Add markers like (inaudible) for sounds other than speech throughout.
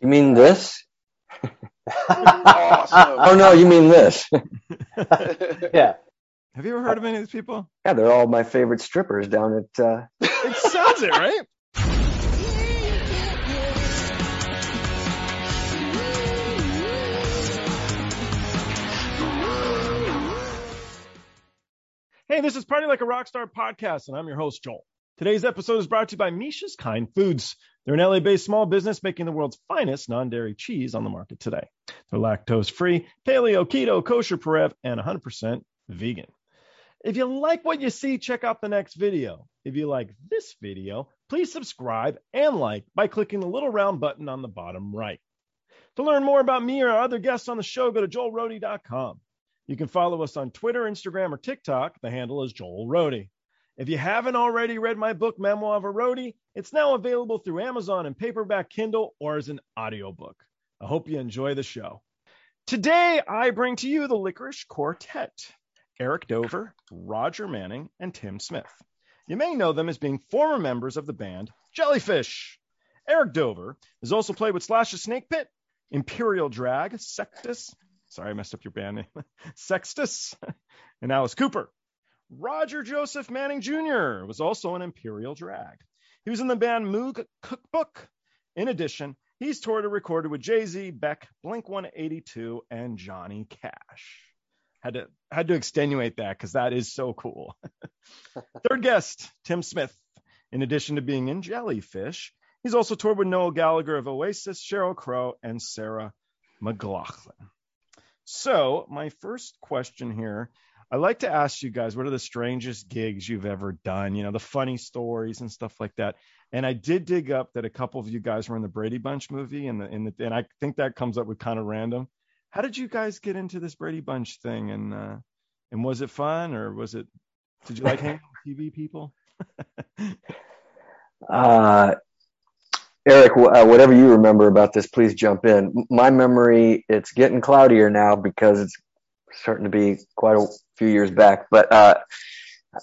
You mean this? awesome. Oh no, you mean this? (laughs) Yeah. Have you ever heard of any of these people? Yeah, they're all my favorite strippers down at. Uh, It sounds it, right? Hey, this is Party Like a Rockstar podcast, and I'm your host, Joel. Today's episode is brought to you by Misha's Kind Foods. They're an LA based small business making the world's finest non dairy cheese on the market today. They're lactose free, paleo, keto, kosher, parev, and 100% vegan. If you like what you see, check out the next video. If you like this video, please subscribe and like by clicking the little round button on the bottom right. To learn more about me or our other guests on the show, go to joelrody.com. You can follow us on Twitter, Instagram, or TikTok. The handle is Joel. If you haven't already read my book, Memoir of a Roadie, it's now available through Amazon and paperback Kindle or as an audiobook. I hope you enjoy the show. Today, I bring to you the Lickerish Quartet Eric Dover, Roger Manning, and Tim Smith. You may know them as being former members of the band Jellyfish. Eric Dover has also played with Slash's Snake Pit, Imperial Drag, Sextus, sorry, I messed up your band name, (laughs) Sextus, and Alice Cooper. Roger Joseph Manning Jr. was also an Imperial Drag. He was in the band Moog Cookbook. In addition, he's toured and recorded with Jay Z, Beck, Blink 182, and Johnny Cash. Had to had to extenuate that because that is so cool. (laughs) Third guest, Tim Smith. In addition to being in Jellyfish, he's also toured with Noel Gallagher of Oasis, Sheryl Crow, and Sarah McLachlan. So, my first question here I like to ask you guys what are the strangest gigs you've ever done? You know, the funny stories and stuff like that. And I did dig up that a couple of you guys were in the Brady Bunch movie, and the, in the, and I think that comes up with kind of random. How did you guys get into this Brady Bunch thing? And uh, and was it fun, or was it? Did you like hanging with TV people? (laughs) uh, Eric, uh, whatever you remember about this, please jump in. My memory, it's getting cloudier now because it's starting to be quite a few years back. But uh,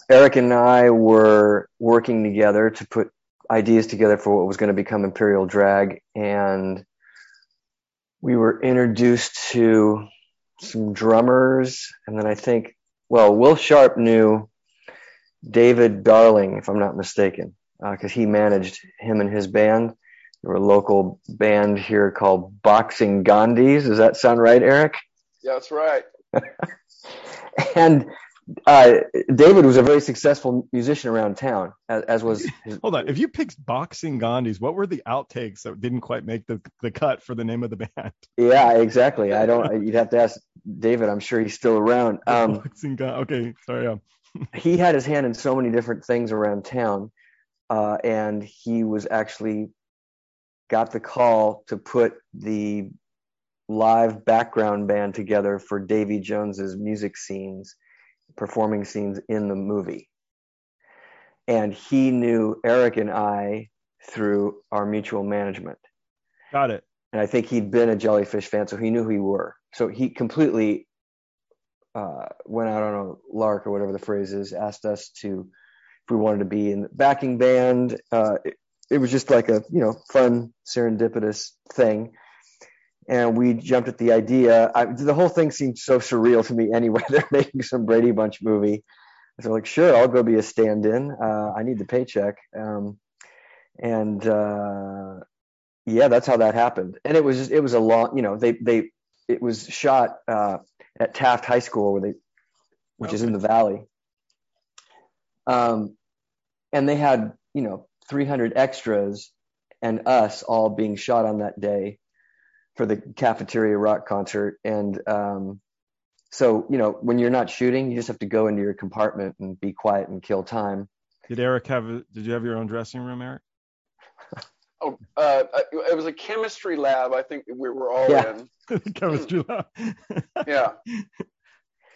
Eric and I were working together to put ideas together for what was going to become Imperial Drag, and we were introduced to some drummers, and then I think, well, Will Sharp knew David Darling, if I'm not mistaken, because he managed him and his band. They were a local band here called Boxing Gandhis. Does that sound right, Eric? Yeah, that's right. (laughs) and uh, David was a very successful musician around town, as, as was. His, Hold on. If you picked Boxing Gandhis, what were the outtakes that didn't quite make the, the cut for the name of the band? yeah, exactly. I don't. You'd have to ask David. I'm sure he's still around. (laughs) Um, Boxing Gandhis. Okay, sorry. Um, (laughs) he had his hand in so many different things around town, uh, and he was actually got the call to put the live background band together for Davy Jones's music scenes, performing scenes in the movie. And he knew Eric and I through our mutual management. got it. And I think he'd been a Jellyfish fan, so he knew who we were. So he completely uh, went out on a lark or whatever the phrase is, asked us to if we wanted to be in the backing band. Uh, it, it was just like a you know fun serendipitous thing and we jumped at the idea. I, the whole thing seemed so surreal to me anyway (laughs) they're making some brady bunch movie. So like sure i'll go be a stand-in. Uh, i need the paycheck. Um, and uh, yeah that's how that happened. And it was just, it was a long you know they they it was shot uh, at taft high school where they which is in the valley. Um, and they had you know 300 extras and us all being shot on that day for the cafeteria rock concert and um, so you know when you're not shooting you just have to go into your compartment and be quiet and kill time Did Eric have? A, did you have your own dressing room, Eric? (laughs) Oh, uh, it was a chemistry lab. I think we were all Yeah. in. (laughs) Chemistry lab. (laughs) Yeah. yeah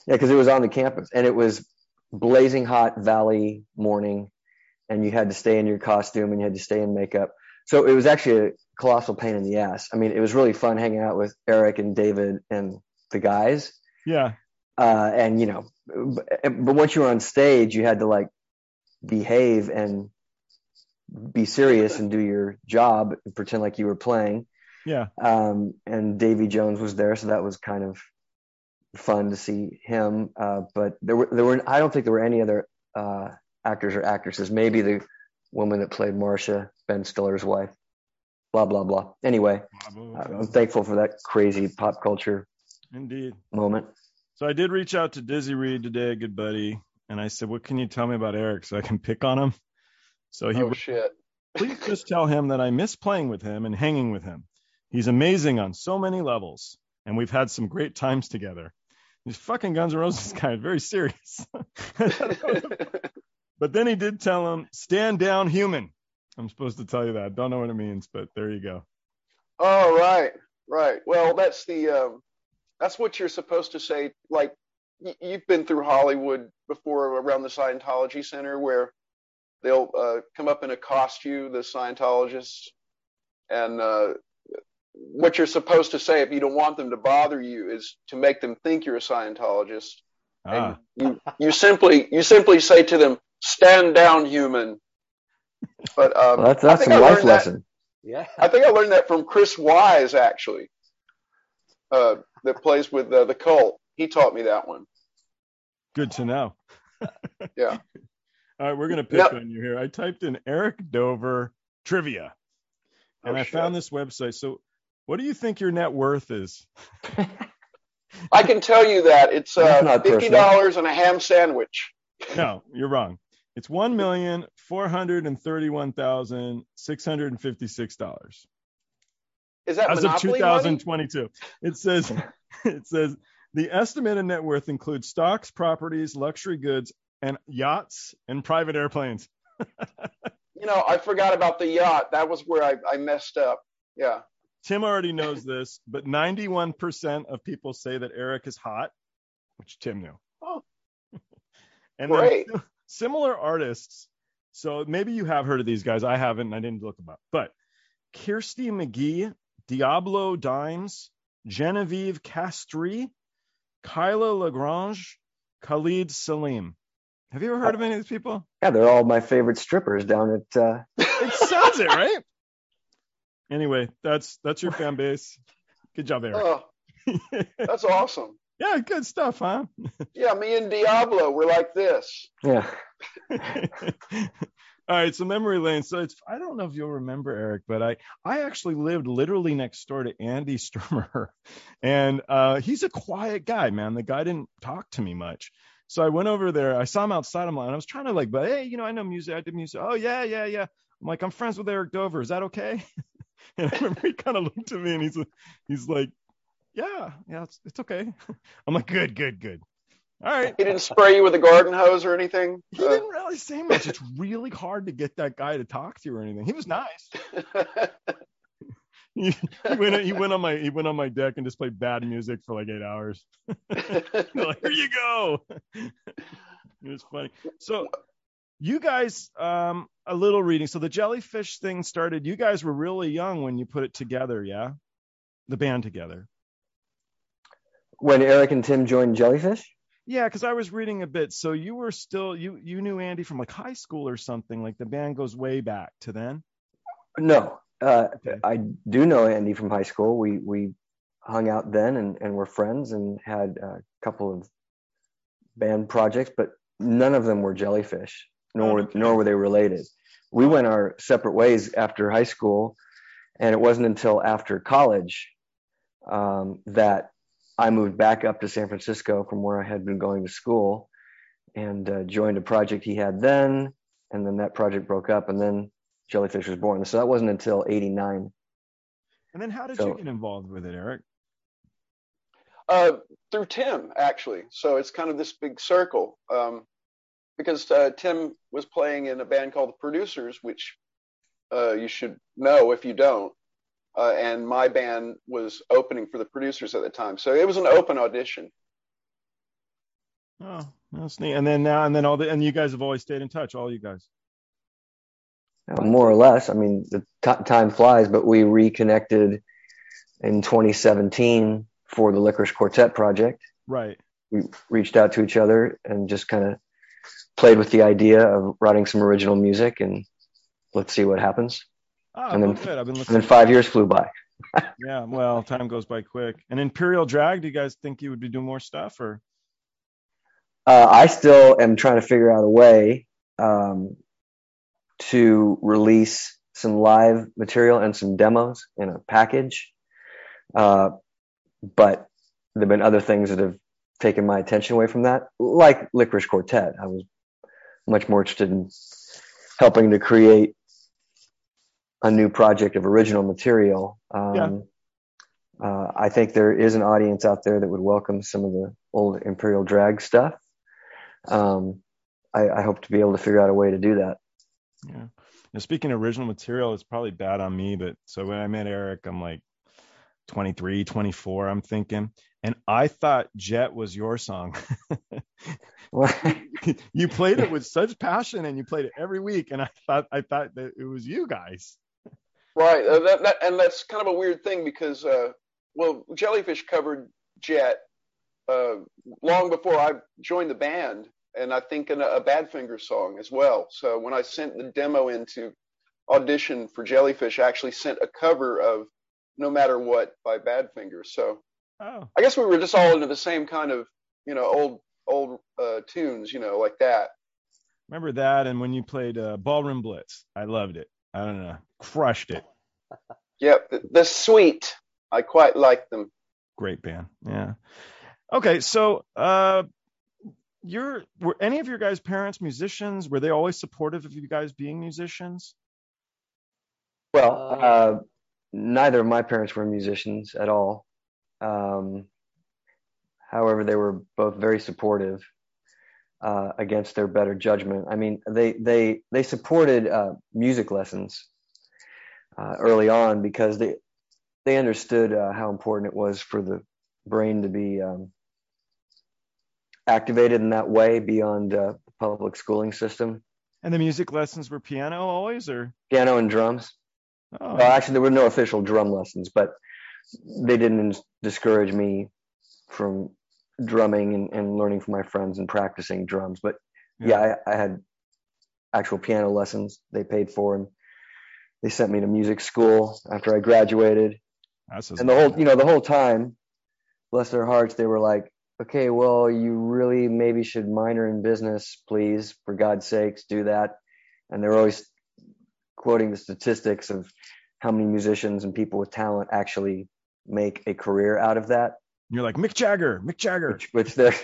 because it was on the campus and it was blazing hot valley morning and you had to stay in your costume and you had to stay in makeup so it was actually a colossal pain in the ass i mean it was really fun hanging out with eric and david and the guys yeah. uh, and you know, but, but once you were on stage, you had to like behave and be serious and do your job and pretend like you were playing. Yeah. Um, and Davy Jones was there, so that was kind of fun to see him. Uh, but there were there were I don't think there were any other uh, actors or actresses. Maybe the woman that played Marcia, Ben Stiller's wife. Blah blah blah. Anyway, I'm thankful for that crazy pop culture Indeed. moment. So I did reach out to Dizzy Reed today, good buddy, and I said, "What can you tell me about Eric so I can pick on him?" So he oh shit. please (laughs) just tell him that I miss playing with him and hanging with him. He's amazing on so many levels, and we've had some great times together. He's fucking Guns N' Roses (laughs) guy, very serious. (laughs) but then he did tell him, "Stand down, human." I'm supposed to tell you that. Don't know what it means, but there you go. Oh right, right. Well, that's the um, that's what you're supposed to say. Like y- you've been through Hollywood before around the Scientology Center, where they'll uh, come up and accost you, the Scientologists, and uh, what you're supposed to say if you don't want them to bother you is to make them think you're a Scientologist. Ah, You you simply you simply say to them, "Stand down, human." But um, Well, that's I that's think some I life learned that- lesson. Yeah. I think I learned that from Chris Wyse, actually, uh, that plays with uh, the cult. He taught me that one. good to know. (laughs) Yeah. All right, we're gonna pick No. on you here. I typed in Eric Dover trivia, and Oh, I shit. found this website. So, what do you think your net worth is? I can tell you that it's uh, fifty dollars and a ham sandwich. No, you're wrong. It's one million four hundred and thirty-one thousand six hundred and fifty-six dollars Is that as of monopoly money? 2022. It says (laughs) it says the estimated net worth includes stocks, properties, luxury goods, and yachts and private airplanes. (laughs) You know, I forgot about the yacht. That was where I, I messed up. Yeah. Tim already knows this, but 91% of people say that Eric is hot, which Tim knew. Oh. (laughs) and Great. Sim- similar artists. So maybe you have heard of these guys. I haven't, and I didn't look them up. But Kirsty McGee, Diablo Dimes, Genevieve Castry, Kyla La Grange, Khalid Salim. Have you ever heard of any of these people? Yeah, they're all my favorite strippers down at. Uh, (laughs) It sounds it, right? Anyway, that's that's your fan base. Good job, Eric. Oh, that's awesome. Yeah, good stuff, huh? (laughs) Yeah, me and Diablo, we're like this. yeah, (laughs) All right, so memory lane. So it's I don't know if you'll remember Eric, but I I actually lived literally next door to Andy (laughs) Sturmer, and uh, he's a quiet guy, man. The guy didn't talk to me much. So I went over there. I saw him outside. I'm like, I was trying to like, but hey, you know, I know music. I did music. Oh yeah, yeah, yeah. I'm like, I'm friends with Eric Dover. Is that okay? and I remember he kind of looked at me and he's he's like, yeah, yeah, it's, it's okay. (laughs) I'm like, good, good, good. All right. He didn't spray you with a garden hose or anything. He didn't really say much. It's really hard to get that guy to talk to you or anything. He was nice. Uh, (laughs) He, he went he went on my he went on my deck and just played bad music for like eight hours. (laughs) like, here you go. it was funny. So you guys, um, a little reading. So the jellyfish thing started. You guys were really young when you put it together, yeah? The band together. When Eric and Tim joined Jellyfish. Yeah, because I was reading a bit. So you were still you you knew Andy from like high school or something. Like the band goes way back to then. No, uh, Okay. I do know Andy from high school. We we hung out then and, and were friends and had a couple of band projects, but none of them were Jellyfish, nor Okay. nor were they related. We went our separate ways after high school, and it wasn't until after college um, that I moved back up to San Francisco from where I had been going to school, and uh, joined a project he had then, and then that project broke up, and then Jellyfish was born. So that wasn't until '89. And then how did So- you get involved with it, Eric? uh, through Tim, actually. So it's kind of this big circle. Um, because uh, Tim was playing in a band called the Producers, which uh, you should know if you don't. Uh, and my band was opening for the producers at the time. So it was an open audition. Oh, that's neat. And then now, and then all the, and you guys have always stayed in touch, all you guys. Uh, more or less. I mean, the t- time flies, but we reconnected in 2017 for the Lickerish Quartet project. Right. We reached out to each other and just kind of played with the idea of writing some original music and let's see what happens. Ah, And then- good. I've been And then five years flew by. (laughs) yeah, well, time goes by quick. And Imperial Drag, do you guys think you would be doing more stuff or? Uh, I still am trying to figure out a way um, to release some live material and some demos in a package. Uh, but there have been other things that have taken my attention away from that, like Lickerish Quartet. I was much more interested in helping to create a new project of original material. Um, yeah. uh, I think there is an audience out there that would welcome some of the old Imperial Drag stuff. Um, I, I, hope to be able to figure out a way to do that. Yeah. Now, speaking of original material, it's probably bad on me, but so when I met Eric, I'm like 23, 24, I'm thinking, and I thought Jet was your song. (laughs) (laughs) you played it with such passion and you played it every week, and I thought I thought that it was you guys. Right, uh, that, that, and that's kind of a weird thing because, uh, well, Jellyfish covered Jet uh, long before I joined the band, and I think in a, a Badfinger song as well. So when I sent the demo in to audition for Jellyfish, I actually sent a cover of No Matter What by Badfinger. So oh. I guess we were just all into the same kind of, you know, old old uh, tunes, you know, like that. Remember that, and when you played uh, Ballroom Blitz, I loved it. I don't know, crushed it. (laughs) Yep, the, the Sweet, I quite like them. Great band, yeah. Okay, so uh, your were any of your guys' parents musicians? Were they always supportive of you guys being musicians? Well, uh, uh neither of my parents were musicians at all. Um, however, they were both very supportive uh, against their better judgment. I mean, they they they supported uh, music lessons uh, early on because they they understood uh, how important it was for the brain to be um, activated in that way beyond uh, the public schooling system. And the music lessons were piano always, or piano and drums. Oh. Well, actually, there were no official drum lessons, but they didn't discourage me from drumming and, and learning from my friends and practicing drums. But yeah, yeah I, I, had actual piano lessons they paid for, and they sent me to music school after I graduated. That's and the whole, you know, the whole time, bless their hearts, they were like, okay, well, you really maybe should minor in business, please, for God's sakes, do that. And they're always quoting the statistics of how many musicians and people with talent actually make a career out of that. You're like Mick Jagger, Mick Jagger. Which, which they're,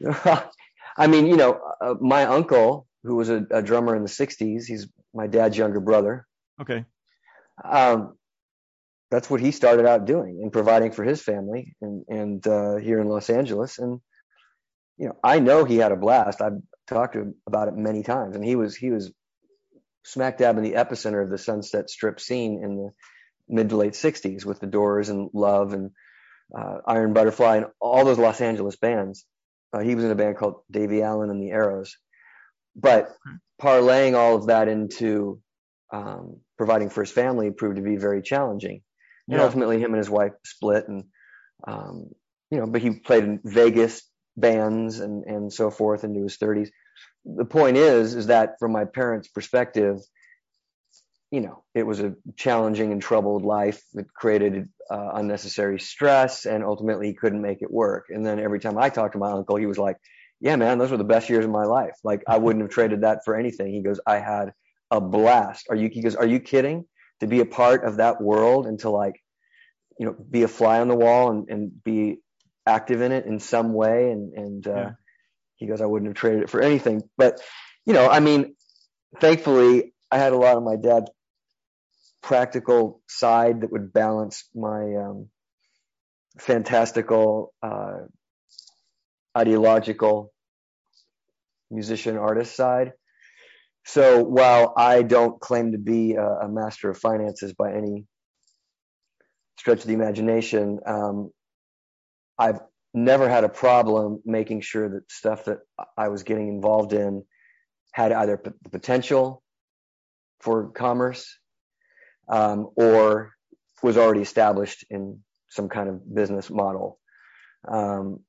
(laughs) I mean, you know, uh, my uncle, who was a, a, drummer in the '60s, he's my dad's younger brother. Okay. Um, that's what he started out doing and providing for his family and and uh, here in Los Angeles. And you know, I know he had a blast. I've talked to him about it many times, and he was he was smack dab in the epicenter of the Sunset Strip scene in the mid to late '60s with the Doors and Love and uh, Iron Butterfly and all those Los Angeles bands. Uh, he was in a band called Davie Allan and the Arrows, but parlaying all of that into um, providing for his family proved to be very challenging. And ultimately him and his wife split and um, you know but he played in vegas bands and and so forth into his 30s the point is is that from my parents perspective you know it was a challenging and troubled life that created uh, unnecessary stress and ultimately he couldn't make it work. And then every time i talked to my uncle he was like yeah man those were the best years of my life. Like i wouldn't have traded that for anything. He goes i had a blast. Are you he goes are you kidding? To be a part of that world and to like you know be a fly on the wall and, and be active in it in some way and and uh, yeah. he goes i wouldn't have traded it for anything. But you know i mean thankfully i had a lot of my dad's practical side that would balance my um, fantastical uh, ideological musician artist side. So while I don't claim to be a, a master of finances by any stretch of the imagination, um, I've never had a problem making sure that stuff that I was getting involved in had either p- the potential for commerce um, or was already established in some kind of business model. Um,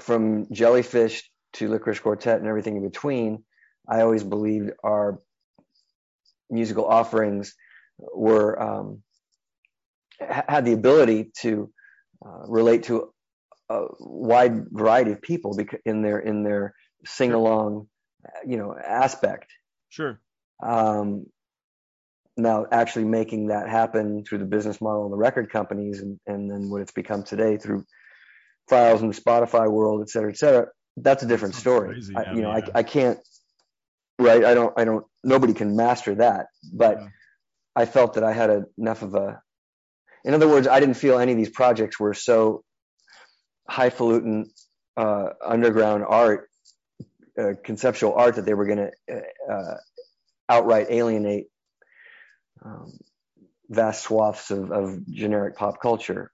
from jellyfish to lickerish quartet and everything in between, I always believed our musical offerings were um, had the ability to uh, relate to a wide variety of people in their in their sing along, you know, aspect. Sure. Um, now, actually making that happen through the business model and the record companies, and, and then what it's become today through files in the Spotify world, et cetera, et cetera. That's a different story. Crazy, I, you know, yeah. I, I can't, right? I don't, I don't, nobody can master that. But Yeah. I felt that I had a, enough of a, in other words, I didn't feel any of these projects were so highfalutin uh, underground art, uh, conceptual art that they were going to uh, outright alienate um, vast swaths of, of generic pop culture.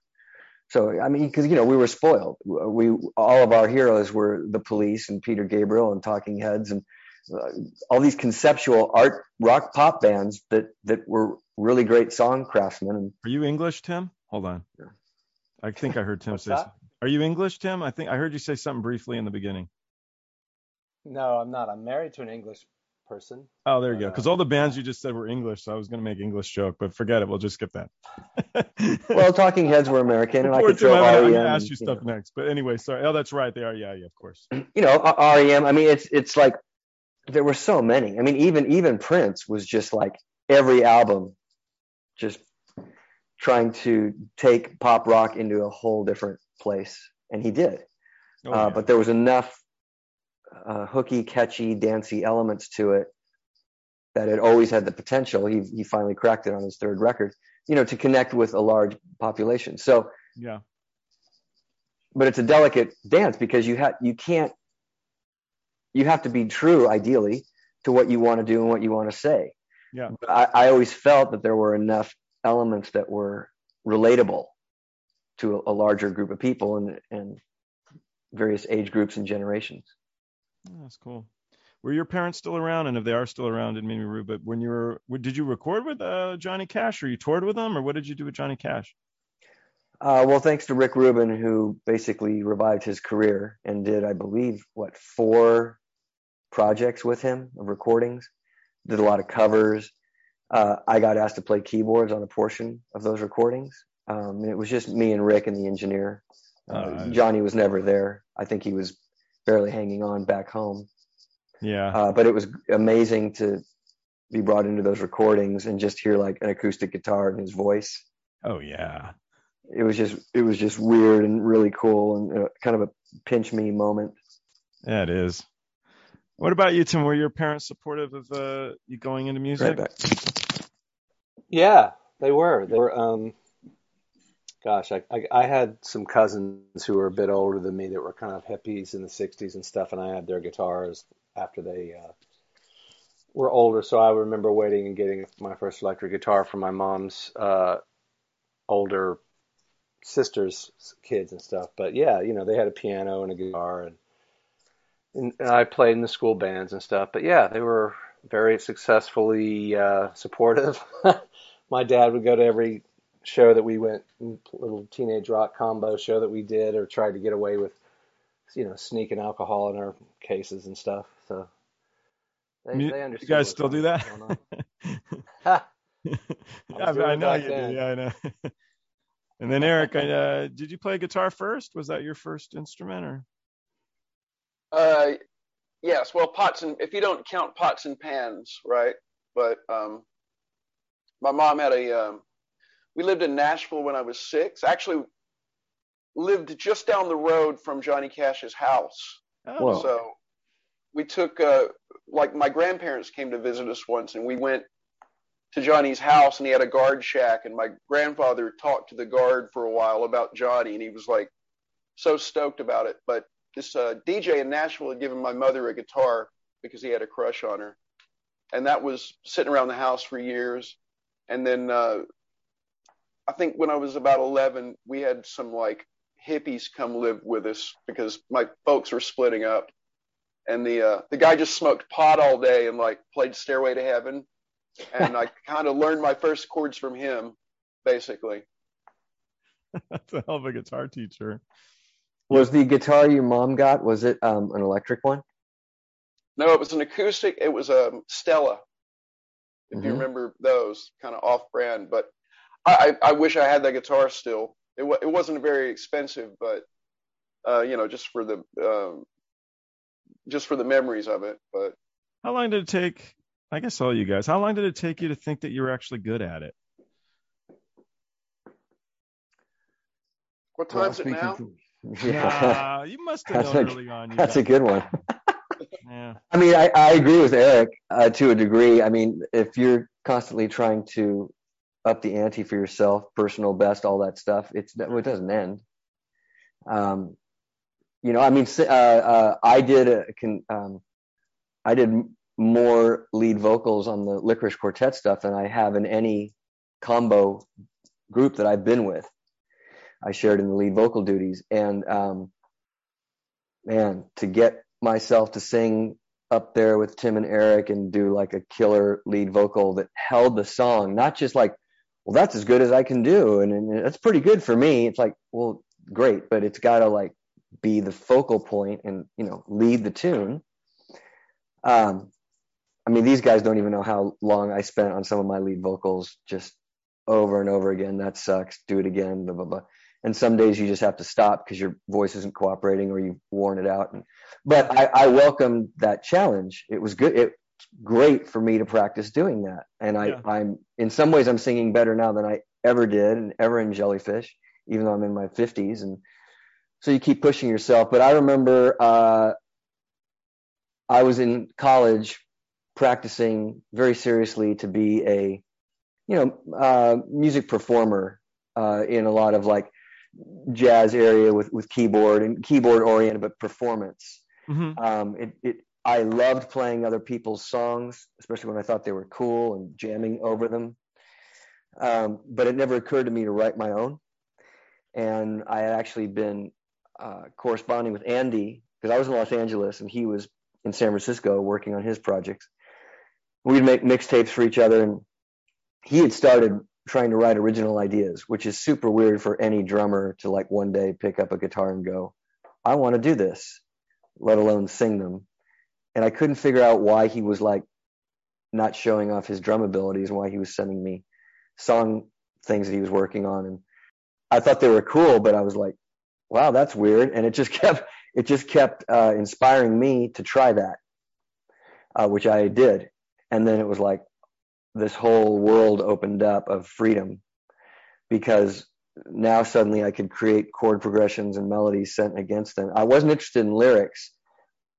So I mean, because you know we were spoiled. We all of our heroes were the Police and Peter Gabriel and Talking Heads and uh, all these conceptual art rock pop bands that that were really great song craftsmen. And Are you English, Tim? Hold on. Yeah. I think I heard Tim say. that? Are you English, Tim? I think I heard you say something briefly in the beginning. No, I'm not. I'm married to an English person. Oh, there you go. Uh, Because all the bands you just said were English, so I was going to make English joke, but forget it. We'll just skip that. (laughs) well, Talking Heads were American, and I could throw I'm, REM. ask you stuff know. next. But anyway, sorry. Oh, that's right. They are. Yeah, yeah, of course. you know REM. I mean, it's it's like there were so many. I mean, even even Prince was just like every album, just trying to take pop rock into a whole different place, and he did. Oh, uh. But there was enough uh, hooky, catchy, dancey elements to it that it always had the potential. He he finally cracked it on his third record. You know, to connect with a large population. So yeah, but it's a delicate dance because you have you can't you have to be true ideally to what you want to do and what you want to say Yeah. but I, I always felt that there were enough elements that were relatable to a, a larger group of people and and various age groups and generations that's cool. Were your parents still around? And if they are still around, didn't mean to rude, but when you were, did you record with uh, Johnny Cash, or you toured with them or what did you do with Johnny Cash? uh, well thanks to rick rubin who basically revived his career and did i believe what four projects with him of recordings did a lot of covers uh, I got asked to play keyboards on a portion of those recordings. Um, and it was just me and Rick and the engineer. Uh, Oh. Johnny was never there. I think he was barely hanging on back home. Yeah. Uh, but it was amazing to be brought into those recordings and just hear like an acoustic guitar and his voice. oh yeah. It was just it was just weird and really cool and uh, kind of a pinch me moment. Yeah, it is. What about you, Tim? Were your parents supportive of uh, you going into music? Right back. Yeah, they were. They were. Um, gosh, I, I I had some cousins who were a bit older than me that were kind of hippies in the '60s and stuff, and I had their guitars after they uh, were older. So I remember waiting and getting my first electric guitar from my mom's uh, older sister's kids and stuff. But yeah, you know, they had a piano and a guitar, and and, and I played in the school bands and stuff. But yeah, they were very successfully uh, supportive. (laughs) My dad would go to every show that we went, little teenage rock combo show that we did, or tried to get away with, you know, sneaking alcohol in our cases and stuff. So they, You- they you guys still do that? going yeah, (laughs) (laughs) I, I know you then. do. Yeah, I know. (laughs) and then Eric, I, uh, did you play guitar first? Was that your first instrument, or? Uh, yes. Well, pots and if you don't count pots and pans, right? But um, my mom had a. Um, we lived in Nashville when I was six. Actually, lived just down the road from Johnny Cash's house. Oh, So we took uh, like my grandparents came to visit us once, and we went to Johnny's house, and he had a guard shack, and my grandfather talked to the guard for a while about Johnny, and he was like so stoked about it. But this uh, DJ in Nashville had given my mother a guitar because he had a crush on her, and that was sitting around the house for years. And then uh, I think when I was about 11, we had some like hippies come live with us because my folks were splitting up, and the uh, the guy just smoked pot all day and like played Stairway to Heaven, and I (laughs) kind of learned my first chords from him, basically. (laughs) that's a hell of a guitar teacher. Was the guitar your mom got? Was it um, an electric one? No, it was an acoustic. It was a Stella, if you Mhm. remember those, kind of off-brand. But I, I wish I had that guitar still. It it wasn't very expensive, but uh, you know, just for the um, just for the memories of it. But how long did it take? I guess all you guys. How long did it take you to think that you were actually good at it? What time's well, it now? (laughs) yeah, uh, you must have known early on. That's a good one. (laughs) yeah. I mean, I, I agree with Eric uh, to a degree. I mean, if you're constantly trying to up the ante for yourself, personal best, all that stuff, it's it doesn't end. Um, you know, I mean, uh, uh, I did a, can, um, I did more lead vocals on the Lickerish Quartet stuff than I have in any combo group that I've been with. I shared in the lead vocal duties, and um, man, to get myself to sing up there with Tim and Eric and do like a killer lead vocal that held the song, not just like, well, that's as good as I can do, and, and that's pretty good for me. It's like, well, great, but it's got to like be the focal point and you know lead the tune. Um, I mean, these guys don't even know how long I spent on some of my lead vocals, just over and over again. That sucks. Do it again. Blah blah blah and some days you just have to stop because your voice isn't cooperating or you've worn it out. And, but I, I welcomed that challenge. It was good. It's great for me to practice doing that. And I, yeah. I'm in some ways I'm singing better now than I ever did and ever in Jellyfish, even though I'm in my 50s. And so you keep pushing yourself. But I remember uh, I was in college practicing very seriously to be a you know uh, music performer uh, in a lot of like jazz area with with keyboard and keyboard oriented, but performance. Mm-hmm. Um, it, it I loved playing other people's songs, especially when I thought they were cool and jamming over them. Um, but it never occurred to me to write my own. And I had actually been uh, corresponding with Andy because I was in Los Angeles and he was in San Francisco working on his projects. We'd make mixtapes for each other, and he had started trying to write original ideas, which is super weird for any drummer to like one day pick up a guitar and go, I want to do this, let alone sing them. And I couldn't figure out why he was like not showing off his drum abilities and why he was sending me song things that he was working on. And I thought they were cool, but I was like, wow, that's weird. And it just (laughs) kept, it just kept uh, inspiring me to try that, uh, which I did. And then it was like, this whole world opened up of freedom because now suddenly I could create chord progressions and melodies sent against them. I wasn't interested in lyrics.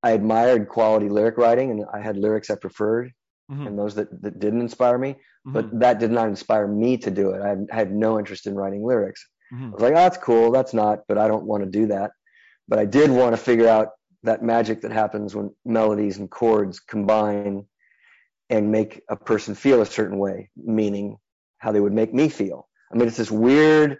I admired quality lyric writing and I had lyrics I preferred mm-hmm. and those that, that didn't inspire me, mm-hmm. but that did not inspire me to do it. I had, I had no interest in writing lyrics. Mm-hmm. I was like, oh, that's cool. That's not, but I don't want to do that. But I did want to figure out that magic that happens when melodies and chords combine and make a person feel a certain way, meaning how they would make me feel. I mean, it's this weird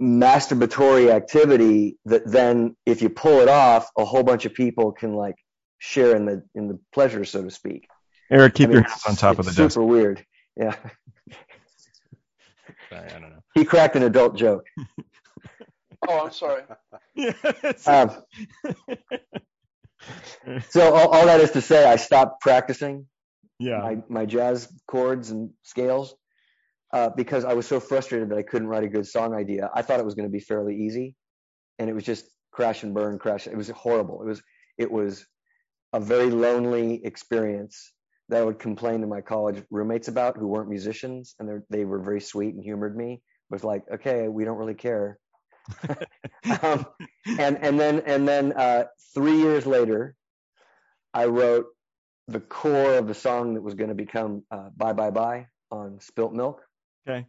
masturbatory activity that then, if you pull it off, a whole bunch of people can like share in the in the pleasure, so to speak. Eric, keep I mean, your hands on top of the super desk. Super weird. Yeah. (laughs) I don't know. He cracked an adult joke. (laughs) oh, I'm sorry. (laughs) um, so all, all that is to say, I stopped practicing yeah. my, my jazz chords and scales uh, because I was so frustrated that I couldn't write a good song idea. I thought it was going to be fairly easy, and it was just crash and burn, crash. It was horrible. It was it was a very lonely experience that I would complain to my college roommates about who weren't musicians, and they were very sweet and humored me. Was like, okay, we don't really care. (laughs) (laughs) um, and and then and then uh, three years later, I wrote the core of the song that was going to become uh, "Bye Bye Bye" on Spilt Milk. Okay.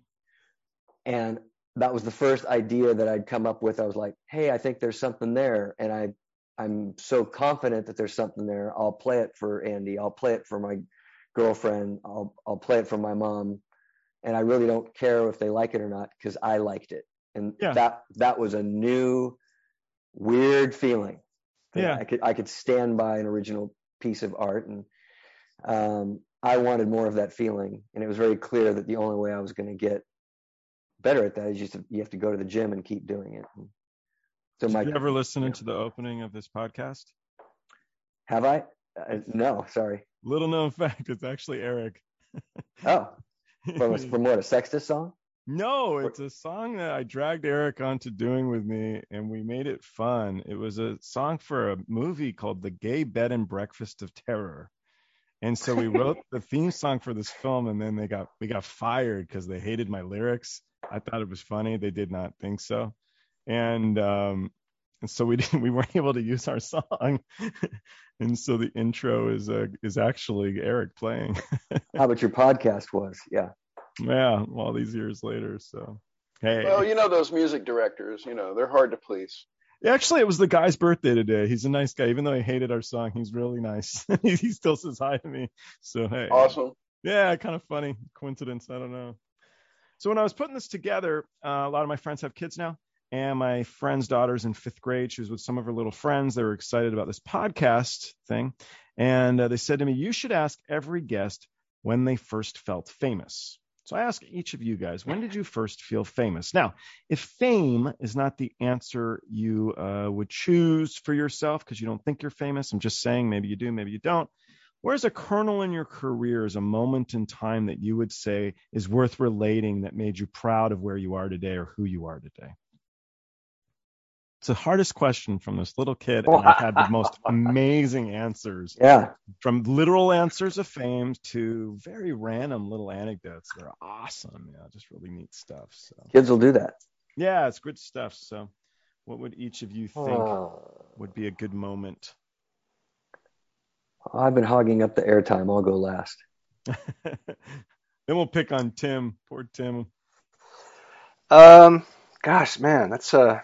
And that was the first idea that I'd come up with. I was like, "Hey, I think there's something there," and I, I'm so confident that there's something there. I'll play it for Andy. I'll play it for my girlfriend. I'll I'll play it for my mom, and I really don't care if they like it or not because I liked it. And yeah. that that was a new, weird feeling. Yeah, I could I could stand by an original piece of art and um, I wanted more of that feeling, and it was very clear that the only way I was going to get better at that is just you have to go to the gym and keep doing it. So Did my, you ever listen to the opening of this podcast? Have I? Uh, no, sorry. Little known (laughs) fact, it's actually Eric. (laughs) oh, from, from what a Sextus song? No, it's a song that I dragged Eric onto doing with me, and we made it fun. It was a song for a movie called The Gay Bed and Breakfast of Terror. And so we wrote (laughs) the theme song for this film, and then they got we got fired because they hated my lyrics. I thought it was funny. They did not think so, and um, and so we (laughs) didn't we weren't able to use our song. (laughs) and so the intro is uh, is actually Eric playing. How about your podcast was? Yeah. Yeah, all these years later. So, hey. Well, you know those music directors. You know they're hard to please. Actually, it was the guy's birthday today. He's a nice guy, even though he hated our song. He's really nice. (laughs) he still says hi to me. So hey. Awesome. Yeah, kind of funny coincidence. I don't know. So when I was putting this together, uh, a lot of my friends have kids now, and my friend's daughter's in fifth grade. She was with some of her little friends. They were excited about this podcast thing, and uh, they said to me, "You should ask every guest when they first felt famous." So I ask each of you guys, when did you first feel famous? Now, if fame is not the answer you uh, would choose for yourself because you don't think you're famous, I'm just saying maybe you do, maybe you don't. Where's a kernel in your career is a moment in time that you would say is worth relating that made you proud of where you are today or who you are today? It's the hardest question from this little kid, and I've had the most (laughs) amazing answers. Yeah. From literal answers of fame to very random little anecdotes They're awesome. Yeah, just really neat stuff. So Kids will do that. yeah, it's good stuff. So what would each of you think Oh, (sighs) would be a good moment? I've been hogging up the airtime. I'll go last. (laughs) then we'll pick on Tim. Poor Tim. Um, gosh, man, that's uh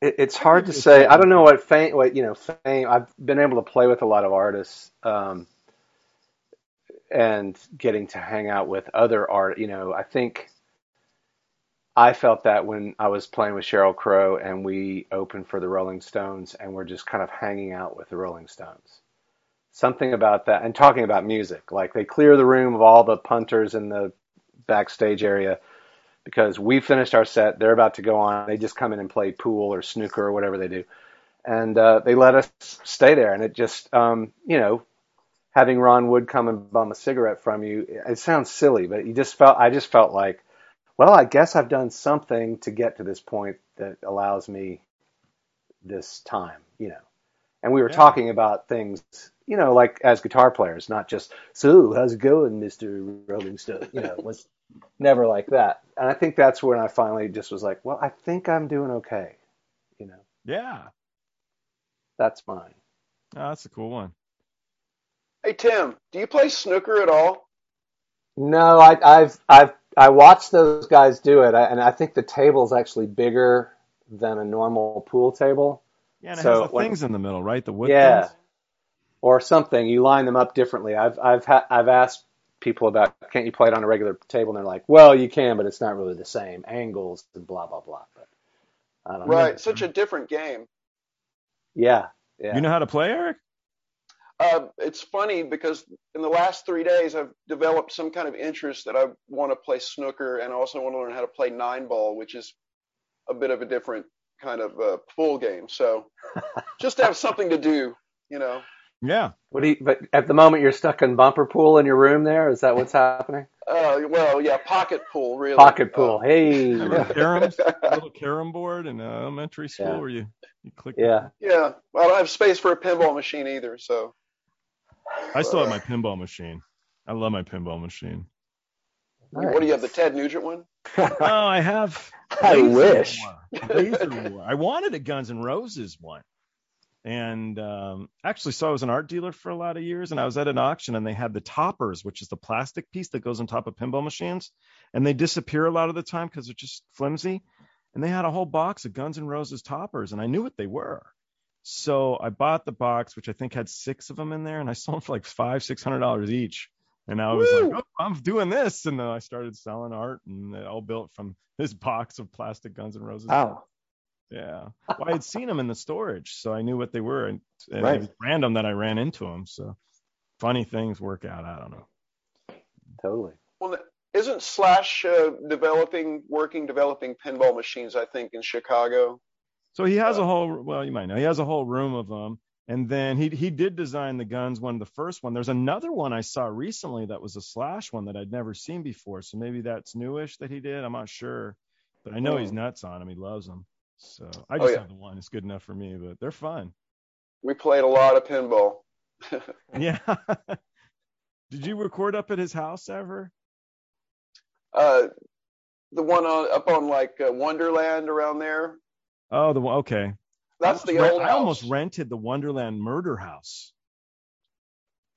it's hard to say. I don't know what fame, what you know, fame. I've been able to play with a lot of artists, um, and getting to hang out with other art. You know, I think I felt that when I was playing with Sheryl Crow and we opened for the Rolling Stones and we're just kind of hanging out with the Rolling Stones. Something about that, and talking about music. Like they clear the room of all the punters in the backstage area because we finished our set. They're about to go on. They just come in and play pool or snooker or whatever they do, and uh, they let us stay there. And it just, um, you know, having Ron Wood come and bum a cigarette from you, it sounds silly, but you just felt. I just felt like, well, I guess I've done something to get to this point that allows me this time, you know. And we were Yeah. talking about things, you know, like as guitar players, not just so how's it going, Mister Rolling Stone, you know, was never like that. And I think that's when I finally just was like, well, I think I'm doing okay, you know. Yeah, That's mine. oh, that's a cool one. Hey Tim, do you play snooker at all? No, I, I've I've I watched those guys do it, I- and I think the table's actually bigger than a normal pool table. Yeah, and it So has the when- things in the middle, right? The wood Yeah. things. or something. You line them up differently. I've I've ha- I've asked people about can't you play it on a regular table, and they're like, well, you can, but it's not really the same angles and blah blah blah. But I don't know. Right, such a different game. Yeah, yeah. You know how to play, Eric? Uh, it's funny because in the last three days I've developed some kind of interest that I want to play snooker and I also want to learn how to play nine ball, which is a bit of a different kind of uh, pool game. So (laughs) just to have something to do, you know. Yeah. what do you? But at the moment, you're stuck in bumper pool in your room. There is that what's happening? (laughs) Uh, well, yeah, pocket pool, really. Pocket pool. Hey. Remember (laughs) caroms? A little carom board in uh, elementary school Yeah. where you, you click. Yeah. Yeah, well, I don't have space for a pinball machine either, so. I still have my pinball machine. I love my pinball machine. What do you have, the Ted Nugent one? (laughs) Oh, I have. I wish. War. War. I wanted a Guns N' Roses one. And um, actually, so I was an art dealer for a lot of years, and I was at an auction, and they had the toppers, which is the plastic piece that goes on top of pinball machines, and they disappear a lot of the time because they're just flimsy. And they had a whole box of Guns N' Roses toppers, and I knew what they were. So I bought the box, which I think had six of them in there, and I (laughs) sold them for like five, six hundred dollars each. And I was Woo! like, oh, I'm doing this, and then I started selling art, and it all built from this (laughs) box of plastic Guns N' Roses. Wow. Yeah. (laughs) Well, I had seen them in the storage, so I knew what they were, and, and Right. it was random that I ran into them. So funny things work out. I don't know. Totally. Well, isn't Slash uh, developing, working, developing pinball machines, I think, in Chicago? So he has a whole. Well, you might know he has a whole room of them, And then he he did design the guns one, of the first one. There's another one I saw recently that was a slash one that I'd never seen before. So maybe that's newish that he did. I'm not sure, but I know he's nuts on them. He loves them. So I Oh, just yeah. have the one. It's good enough for me, but they're fun. We played a lot of pinball. (laughs) (laughs) Yeah. did you record up at his house ever? Uh, the one on up on like uh, Wonderland around there. Oh, the one. Okay. That's I the old I almost rented the Wonderland Murder House.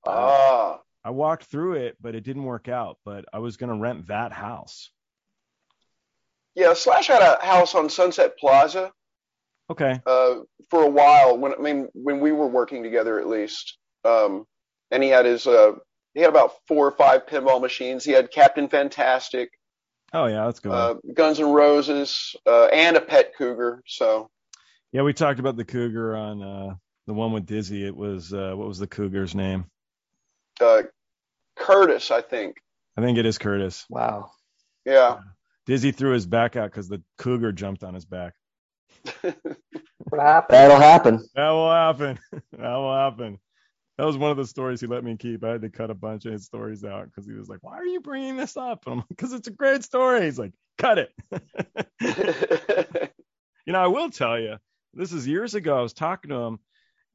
Ah, I walked through it, but it didn't work out. But I was gonna rent that house. Yeah. Slash had a house on Sunset Plaza Okay. uh, for a while. When I mean, when we were working together, at least. Um, and he had his uh, he had about four or five pinball machines. He had Captain Fantastic, Oh yeah, that's good. uh, Guns and Roses, uh, and a pet cougar. So yeah, we talked about the cougar on uh, the one with Dizzy. It was uh, what was the cougar's name? uh, Curtis, I think. I think it is Curtis. Wow. Yeah. Dizzy threw his back out because the cougar jumped on his back. (laughs) What? That'll happen. That will happen. (laughs) that will happen. That was one of the stories he let me keep. I had to cut a bunch of his stories out because he was like, "Why are you bringing this up?" And I'm like, "Because it's a great story." He's like, "Cut it." (laughs) you know, I will tell you, this is years ago. I was talking to him,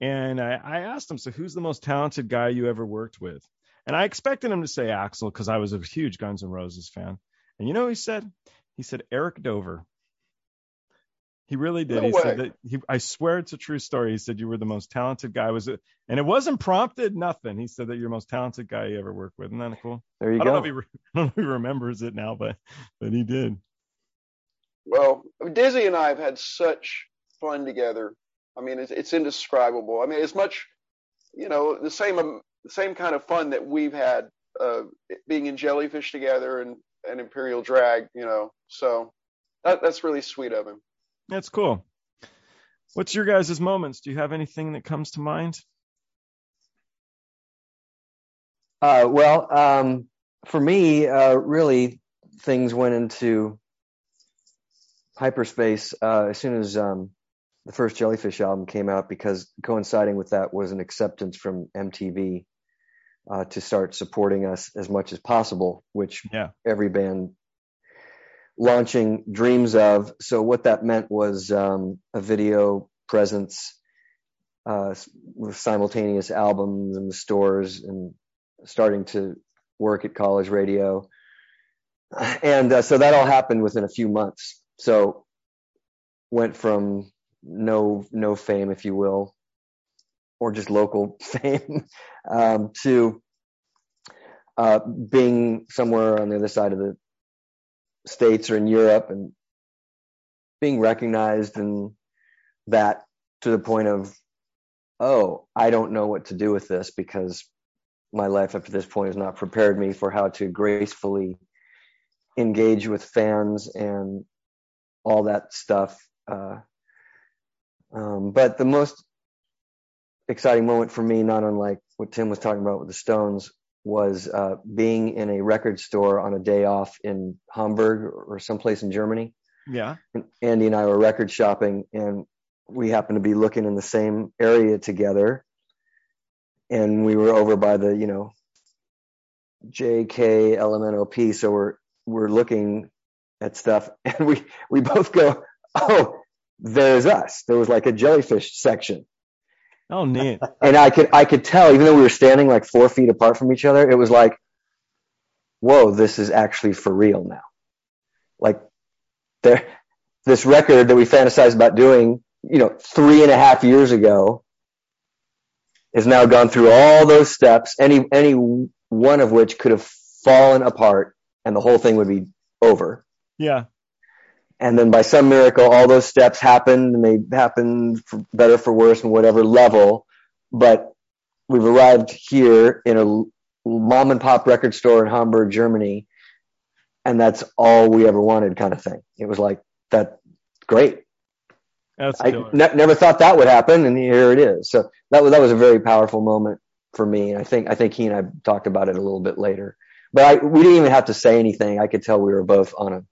and I, I asked him, "So, who's the most talented guy you ever worked with?" And I expected him to say Axl because I was a huge Guns N' Roses fan. And you know what he said? He said Eric Dover. He really did. No he way. said that he, I swear it's a true story. He said you were the most talented guy. Was it? And it wasn't prompted, nothing. He said that you're the most talented guy you ever worked with. Isn't that cool? There you I don't know go. if he, (laughs) I don't know if he remembers it now, but but he did. well, Dizzy and I have had such fun together. I mean, it's, it's indescribable. I mean, it's much, you know, the same um, the same kind of fun that we've had uh, being in Jellyfish together and, and Imperial Drag. You know, so that, that's really sweet of him. That's cool. What's your guys' moments? Do you have anything that comes to mind? Uh, well, um, for me, uh, really, things went into hyperspace uh, as soon as um, the first Jellyfish album came out, because coinciding with that was an acceptance from MTV uh, to start supporting us as much as possible, which Yeah. every band launching dreams of. So what that meant was um, a video presence uh, with simultaneous albums in the stores and starting to work at college radio. And uh, so that all happened within a few months. So went from no no fame, if you will, or just local (laughs) fame, um, to uh, being somewhere on the other side of the states or in Europe and being recognized and that to the point of, oh, I don't know what to do with this because my life up to this point has not prepared me for how to gracefully engage with fans and all that stuff. Uh, um, but the most exciting moment for me, not unlike what Tim was talking about with the Stones, was uh, being in a record store on a day off in Hamburg or someplace in Germany. Yeah. And Andy and I were record shopping, and we happened to be looking in the same area together. And we were over by the, you know, JK LMNOP. So we're we're looking at stuff, (laughs) and we we both go, "Oh, there's us." There was like a jellyfish section, Oh, neat. and I could I could tell, even though we were standing like four feet apart from each other, it was like, "Whoa, this is actually for real now." Like, there, this record that we fantasized about doing, you know, three and a half years ago, has now gone through all those steps. Any any one of which could have fallen apart, and the whole thing would be over Yeah. And then by some miracle all those steps happened and they happened for better for worse and whatever level. But we've arrived here in a mom and pop record store in hamburg germany and that's all we ever wanted kind of thing. It was like that great. That's i ne- never thought that would happen and here it is. So that was that was a very powerful moment for me and i think i think he and i talked about it a little bit later. But I, we didn't even have to say anything. I could tell we were both on a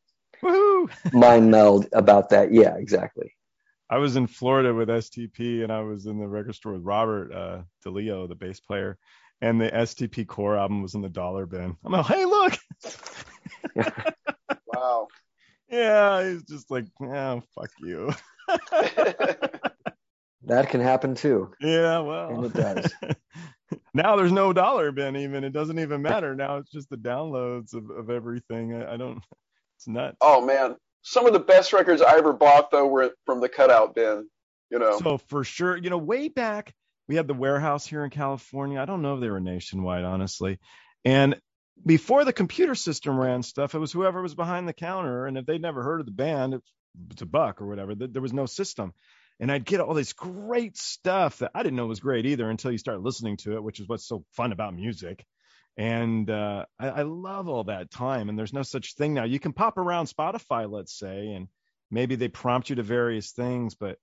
Mind meld about that. Yeah, exactly. I was in Florida with STP, and I was in the record store with Robert uh, DeLeo, the bass player, and the STP core album was in the dollar bin. I'm like, hey, look. (laughs) wow. Yeah, he's just like, oh, fuck you. (laughs) that can happen too. Yeah, well, and it does. (laughs) now there's no dollar bin even. It doesn't even matter. Now it's just the downloads of, of everything. I, I don't. It's nuts. Oh man, some of the best records I ever bought though were from the cutout bin. You know. So for sure, you know, way back we had the warehouse here in California. I don't know if they were nationwide, honestly. And before the computer system ran stuff, it was whoever was behind the counter. And if they'd never heard of the band, it's a buck or whatever. There was no system. And I'd get all this great stuff that I didn't know was great either until you start listening to it, which is what's so fun about music. And uh, I, I love all that time. And there's no such thing now. You can pop around Spotify, let's say, and maybe they prompt you to various things, but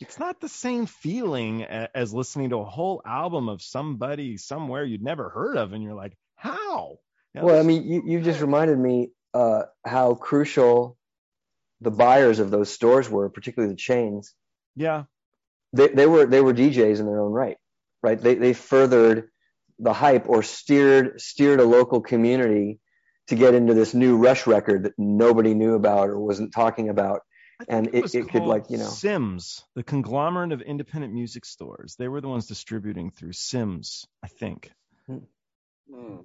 it's not the same feeling as listening to a whole album of somebody somewhere you'd never heard of, and you're like, how? Know, well, I mean, you, you just reminded me uh, how crucial the buyers of those stores were, particularly the chains. Yeah, they they were they were DJs in their own right, right? They they furthered the hype or steered steered a local community to get into this new Rush record that nobody knew about or wasn't talking about and it, it, it could like you know CIMS, the conglomerate of independent music stores. They were the ones distributing through CIMS, I think. Hmm. Hmm.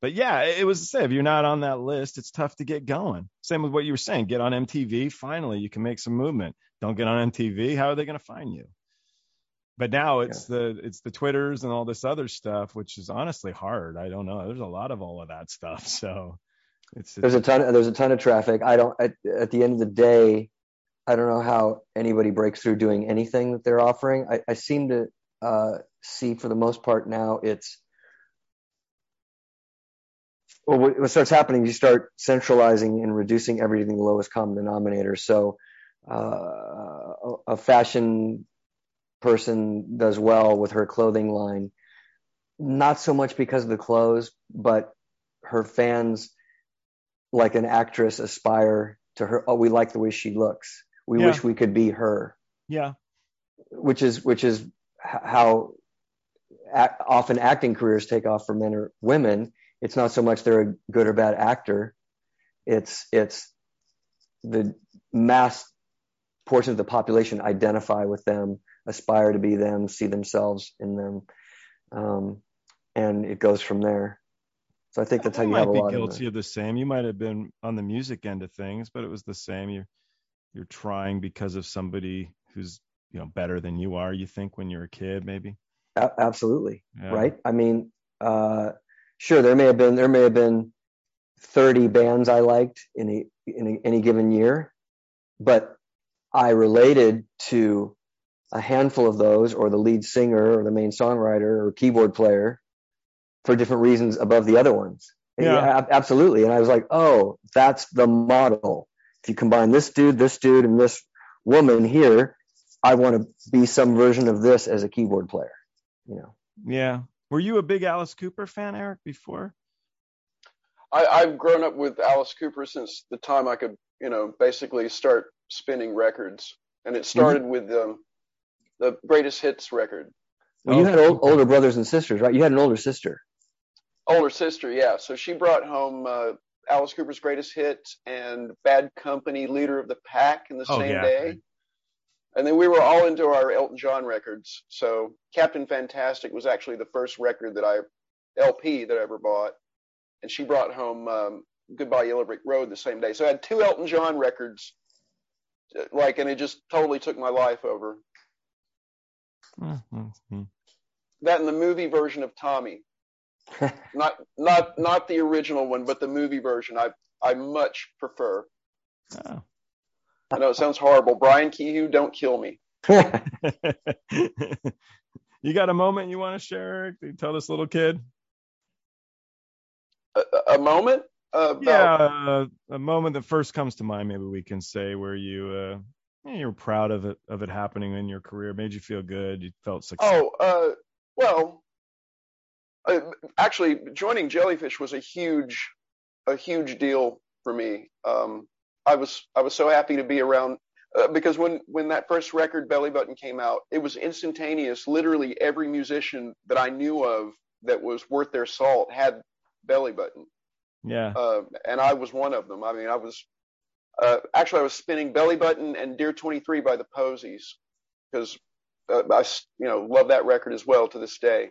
But yeah, it was the same. if you're not on that list, it's tough to get going. Same with what you were saying. Get on MTV. Finally, you can make some movement. Don't get on MTV. How are they going to find you? But now it's yeah. the it's the Twitters and all this other stuff, which is honestly hard. I don't know. There's a lot of all of that stuff. (laughs) So it's, there's a ton. There's a ton of traffic. I don't. At, at the end of the day, I don't know how anybody breaks through doing anything that they're offering. I, I seem to uh, see for the most part now it's well, what starts happening, you start centralizing and reducing everything to the lowest common denominator. So uh, a fashion person does well with her clothing line, not so much because of the clothes, but her fans, like an actress, aspire to her. Oh, we like the way she looks we yeah. wish we could be her. Yeah. Which is which is how act, often acting careers take off for men or women. It's not so much they're a good or bad actor. It's it's the mass portion of the population identify with them, aspire to be them, see themselves in them, um, and it goes from there. So I think that's how you, you have a lot. Might be guilty of, the same. You might have been on the music end of things, but it was the same. You're you're trying because of somebody who's you know better than you are you think when you're a kid maybe a- absolutely yeah. right i mean uh sure there may have been there may have been 30 bands i liked in a, in a, any given year but i related to a handful of those or the lead singer or the main songwriter or keyboard player for different reasons above the other ones yeah. yeah absolutely and i was like oh that's the model if you combine this dude, this dude, and this woman here, I want to be some version of this as a keyboard player. You know. Yeah. Were you a big Alice Cooper fan, Eric, before? I, have grown up with Alice Cooper since the time I could, you know, basically start spinning records, and it started mm-hmm. with um, the greatest hits record. Well, you had old, older brothers and sisters, right? You had an older sister. Older sister, yeah. So she brought home uh, Alice Cooper's greatest hits and Bad Company, Leader of the Pack in the oh, same yeah. day. And then we were all into our Elton John records. So Captain Fantastic was actually the first record that I LP that I ever bought. And she brought home um, Goodbye Yellow Brick Road the same day. So I had two Elton John records, uh, like, and it just totally took my life over. Mm-hmm. That in the movie version of Tommy (laughs) not not not the original one, but the movie version. I I much prefer. Oh. I know it sounds horrible. Brian Kehew, don't kill me. (laughs) you got a moment you want to share? You tell this little kid. A, a moment? Uh, yeah, uh, a moment that first comes to mind. Maybe we can say where you uh, you're proud of it of it happening in your career, made you feel good, you felt successful. Oh, uh, well, uh, actually joining Jellyfish was a huge, a huge deal for me. Um, I was I was so happy to be around uh, because when when that first record Belly Button came out, it was instantaneous. Literally every musician that I knew of that was worth their salt had Belly Button. Yeah. Uh, and I was one of them. I mean, I was uh, actually I was spinning Belly Button and Dear 23 by the Posies because uh, I you know love that record as well to this day.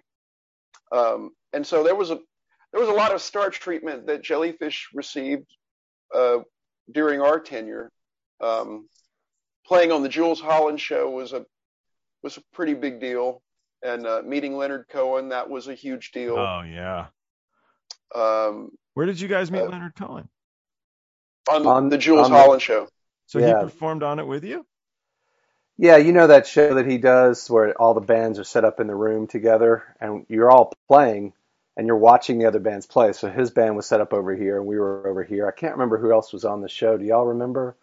Um, and so there was a there was a lot of starch treatment that Jellyfish received uh, during our tenure. Um, playing on the Jools Holland show was a was a pretty big deal, and uh, meeting Leonard Cohen that was a huge deal. Oh yeah. Um, Where did you guys meet uh, Leonard Cohen? On, On- the Jools on the- Holland show. So yeah. he performed on it with you? Yeah, you know that show that he does where all the bands are set up in the room together and you're all playing and you're watching the other bands play. So his band was set up over here and we were over here. I can't remember who else was on the show. Do y'all remember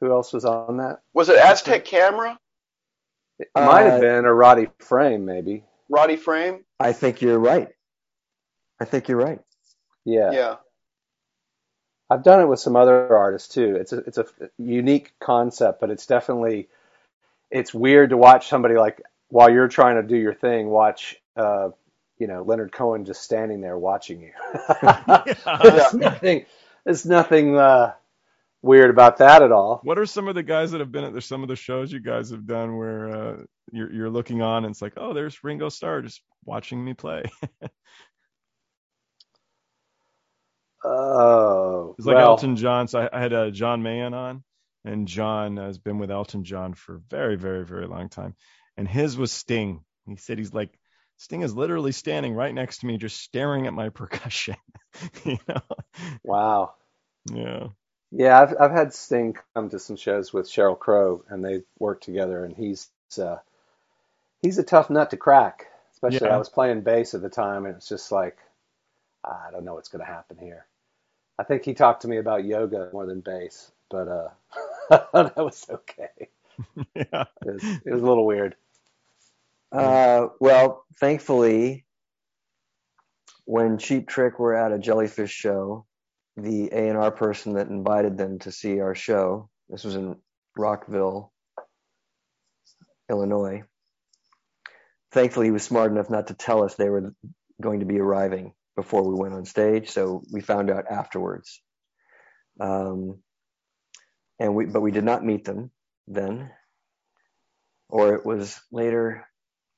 who else was on that? Was it Aztec Camera? It might Uh, have been a Roddy Frame, maybe. Roddy Frame? I think you're right. I think you're right. Yeah. Yeah. I've done it with some other artists too. It's a it's a unique concept, but it's definitely it's weird to watch somebody like while you're trying to do your thing, watch uh, you know Leonard Cohen just standing there watching you. (laughs) There's nothing. There's nothing uh, weird about that at all. What are some of the guys that have been at the, some of the shows you guys have done where uh, you're you're looking on and it's like, oh, there's Ringo Starr just watching me play. (laughs) Oh, It's like well, Elton John. So I, I had uh, John Mahon on, and John has been with Elton John for a very, very, very long time. And his was Sting. He said he's like, Sting is literally standing right next to me, just staring at my (laughs) percussion. (laughs) you know? Wow. Yeah. Yeah, I've I've had Sting come to some shows with Sheryl Crow, and they worked together, and he's uh, he's a tough nut to crack. Especially, Yeah. I was playing bass at the time, and it's just like I don't know what's going to happen here. I think he talked to me about yoga more than bass, but uh, (laughs) that was okay. (laughs) yeah. It was, it was a little weird. Uh, well, thankfully, when Cheap Trick were at a Jellyfish show, the A and R person that invited them to see our show, this was in Rockville, Illinois. Thankfully, he was smart enough not to tell us they were going to be arriving before we went on stage, so we found out afterwards. Um, and we, but we did not meet them then, or it was later.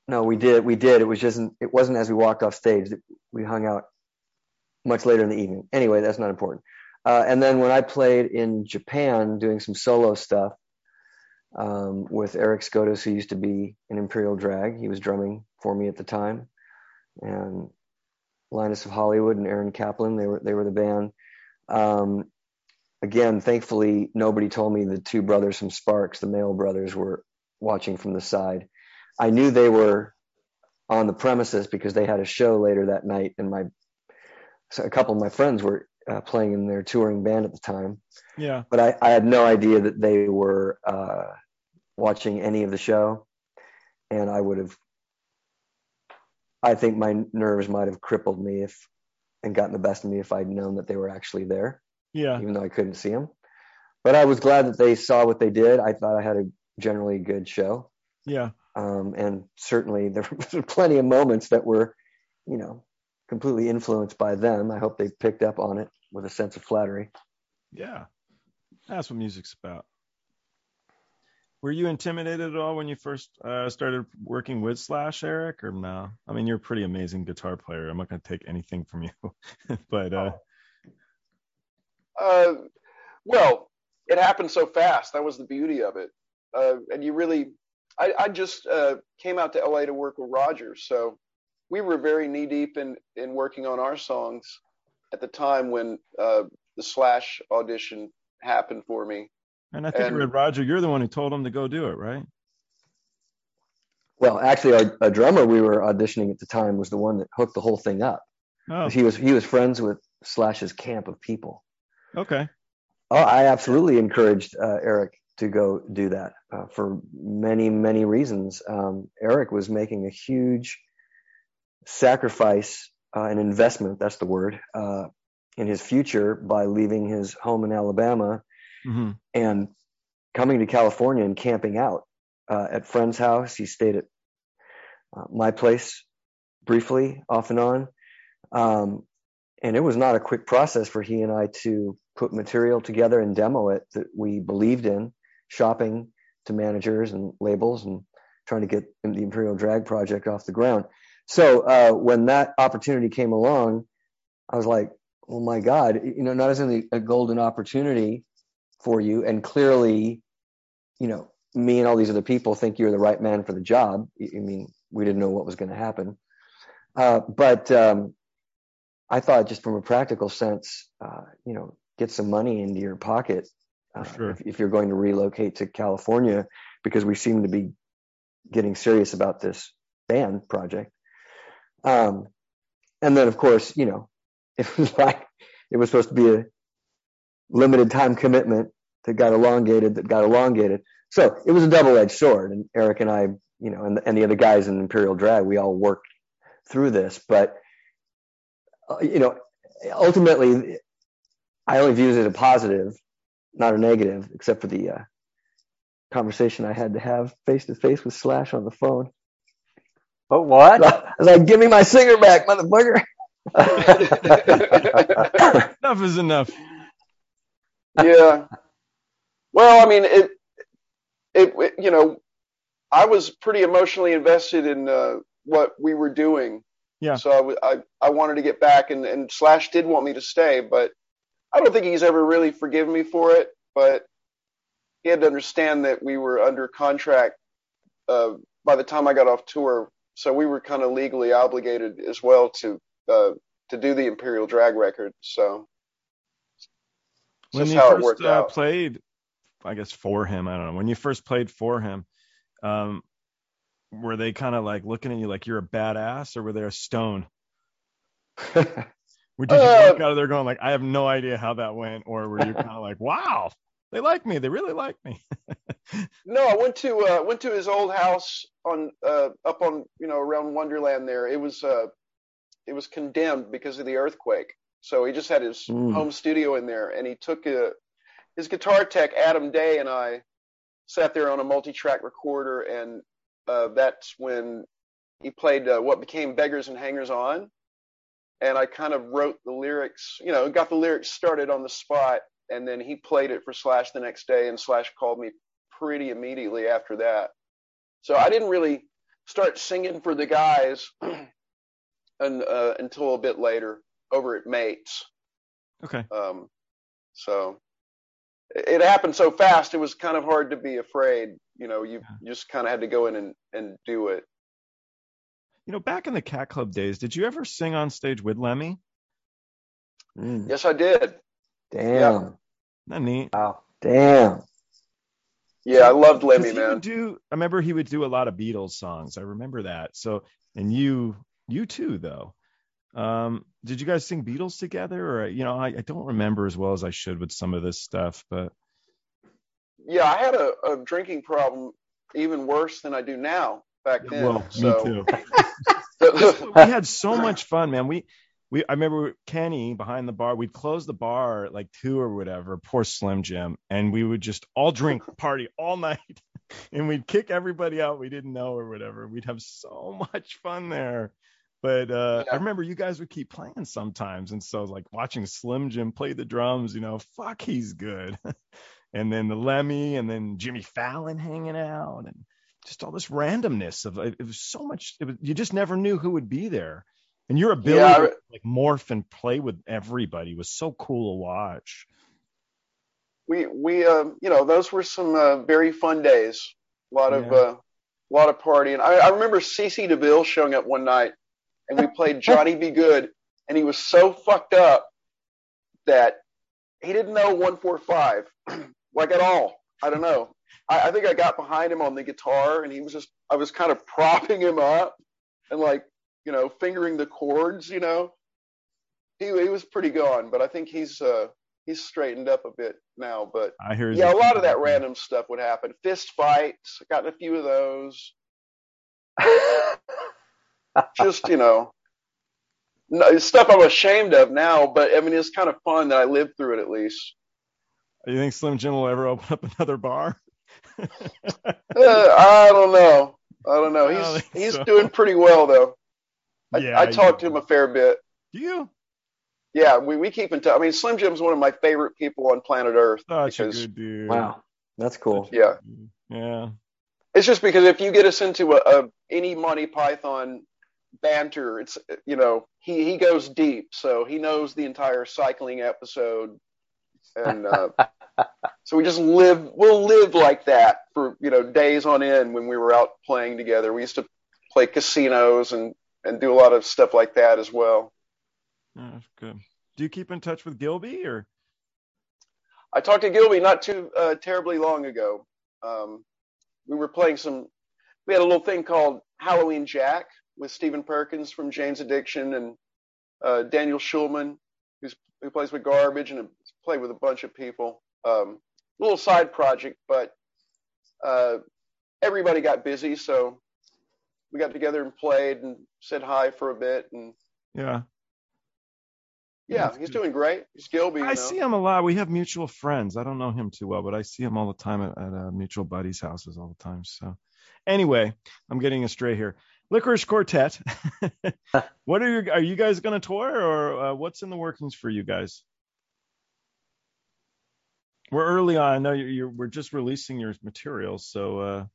No, we did. We did. It was just. It wasn't as we walked off stage. We hung out much later in the evening. Anyway, that's not important. Uh, and then when I played in Japan, doing some solo stuff um, with Eric Skodis, who used to be in Imperial Drag, he was drumming for me at the time, and Linus of Hollywood and Aaron Kaplan. They were they were the band. Um, again, thankfully, nobody told me the two brothers from Sparks, the Mael brothers, were watching from the side. I knew they were on the premises because they had a show later that night, and my so a couple of my friends were uh, playing in their touring band at the time. Yeah. But I, I had no idea that they were uh, watching any of the show, and I would have. I think my nerves might have crippled me if and gotten the best of me if I'd known that they were actually there Yeah. even though I couldn't see them. But I was glad that they saw what they did. I thought I had a generally good show. Yeah. Um, and certainly (laughs) there were plenty of moments that were, you know, completely influenced by them. I hope they picked up on it with a sense of flattery. Yeah. That's what music's about. Were you intimidated at all when you first uh, started working with Slash, Eric, or no? I mean, you're a pretty amazing guitar player. I'm not going to take anything from you, (laughs) but uh, Uh, well, it happened so fast. That was the beauty of it. Uh, and you really, I, I just uh, came out to LA to work with Roger, so we were very knee deep in in working on our songs at the time when uh, the Slash audition happened for me. And I think And- Roger, you're the one who told him to go do it, right? Well, actually, our, our drummer we were auditioning at the time was the one that hooked the whole thing up. Oh, He was he was friends with Slash's camp of people. okay. Oh, I absolutely encouraged uh, Eric to go do that uh, for many, many reasons. Um, Eric was making a huge sacrifice, uh, an investment, that's the word, uh, in his future by leaving his home in Alabama hmm and coming to California and camping out uh, at friend's house. He stayed at uh, my place briefly, off and on. Um, and it was not a quick process for he and I to put material together and demo it that we believed in, shopping to managers and labels and trying to get the Imperial Drag project off the ground. So uh, when that opportunity came along, I was like, oh my God, you know, not as only a golden opportunity for you, and clearly, you know, me and all these other people think you're the right man for the job. I mean, we didn't know what was going to happen. Uh, but um, I thought, just from a practical sense, uh, you know, get some money into your pocket uh, sure. if, if, you're going to relocate to California, because we seem to be getting serious about this band project. Um, and then, of course, you know, (laughs) it was like it was supposed to be a limited time commitment that got elongated, that got elongated. So it was a double-edged sword. And Eric and I, you know, and, and the other guys in Imperial Drag, we all worked through this. But uh, you know, ultimately, I only view it as a positive, not a negative, except for the uh, conversation I had to have face to face with Slash on the phone. But what? (laughs) I was like, "Give me my singer back, motherfucker." (laughs) (laughs) enough is enough. Yeah. Well, I mean, it, it, it, you know, I was pretty emotionally invested in uh, what we were doing. Yeah. So I, I, I wanted to get back, and, and Slash did want me to stay, but I don't think he's ever really forgiven me for it. But he had to understand that we were under contract uh, by the time I got off tour, so we were kind of legally obligated as well to uh, to do the Imperial Drag record. So when you first uh, played, I guess for him, I don't know. When you first played for him, um, were they kind of like looking at you like you're a badass, or were they a stone? (laughs) Did you uh, walk out of there going like, I have no idea how that went, or were you kind of like, wow, they like me, they really like me? (laughs) no, I went to uh, went to his old house on uh, up on you know around Wonderland there. It was uh, it was condemned because of the earthquake. So he just had his home studio in there, and he took a, his guitar tech Adam Day and I sat there on a multi-track recorder, and uh, that's when he played uh, what became Beggars and Hangers On, and I kind of wrote the lyrics, you know, got the lyrics started on the spot, and then he played it for Slash the next day, and Slash called me pretty immediately after that. So I didn't really start singing for the guys (clears throat) and, uh, until a bit later over at Mates. Okay. Um, so it happened so fast, it was kind of hard to be afraid. You know, you, yeah. just kind of had to go in and, and do it. You know, back in the Cat Club days, did you ever sing on stage with Lemmy? Mm. Yes, I did. Damn. Yeah. That neat. Wow. Damn. Yeah, I loved Lemmy, man. Do, I remember he would do a lot of Beatles songs. I remember that. So, and you, you too, though. Um, did you guys sing Beatles together, or you know, I, I don't remember as well as I should with some of this stuff, but yeah, I had a, a drinking problem even worse than I do now back then. Well, so. me too. (laughs) we had so much fun, man. We we I remember Kenny behind the bar. We'd close the bar at like two or whatever. Poor Slim Jim, and we would just all drink, (laughs) party all night, (laughs) and we'd kick everybody out we didn't know or whatever. We'd have so much fun there. But uh, yeah. I remember you guys would keep playing sometimes, and so like watching Slim Jim play the drums, you know, fuck, he's good. (laughs) and then the Lemmy, and then Jimmy Fallon hanging out, and just all this randomness of it was so much. Was, you just never knew who would be there, and your ability yeah, to like morph and play with everybody was so cool to watch. We we uh, you know those were some uh, very fun days. A lot yeah. of uh, a lot of partying. I, I remember CC DeVille showing up one night and we played Johnny B. Goode, and he was so fucked up that he didn't know 145 (clears throat) like at all. I don't know. I, I think I got behind him on the guitar, and he was just I was kind of (laughs) propping him up and like you know fingering the chords. You know, he he was pretty gone, but I think he's uh he's straightened up a bit now. But I hear yeah, a lot of that random stuff would happen. Fist fights, gotten a few of those. (laughs) just you know stuff I'm ashamed of now, but I mean it's kind of fun that I lived through it at least. You think Slim Jim will ever open up another bar? (laughs) uh, I don't know. I don't know. He's he's so. doing pretty well though. I, yeah, I talked to him a fair bit. Do you? Yeah, we, we keep in touch. I mean, Slim Jim's one of my favorite people on planet Earth. Such because, a good dude. Wow, that's cool. Yeah. Yeah. It's just because if you get us into a, a any Monty Python banter, it's you know he he goes deep, so he knows the entire cycling episode, and uh, (laughs) so we just live. We'll live like that for you know days on end when we were out playing together. We used to play casinos and and do a lot of stuff like that as well. That's good. Do you keep in touch with Gilby or? I talked to Gilby not too uh, terribly long ago. Um, we were playing some. We had a little thing called Halloween Jack with Stephen Perkins from Jane's Addiction and uh, Daniel Shulman, who's, who plays with Garbage and played with a bunch of people. Um, little side project, but uh, everybody got busy, so we got together and played and said hi for a bit and yeah yeah, he's doing great. He's Gilby. I know. see him a lot. We have mutual friends. I don't know him too well, but I see him all the time at, at uh, mutual buddies' houses all the time. So, anyway, I'm getting astray here. Lickerish Quartet. (laughs) what are you? Are you guys going to tour, or uh, what's in the workings for you guys? We're early on. I know you're, you're we're just releasing your materials, so. Uh...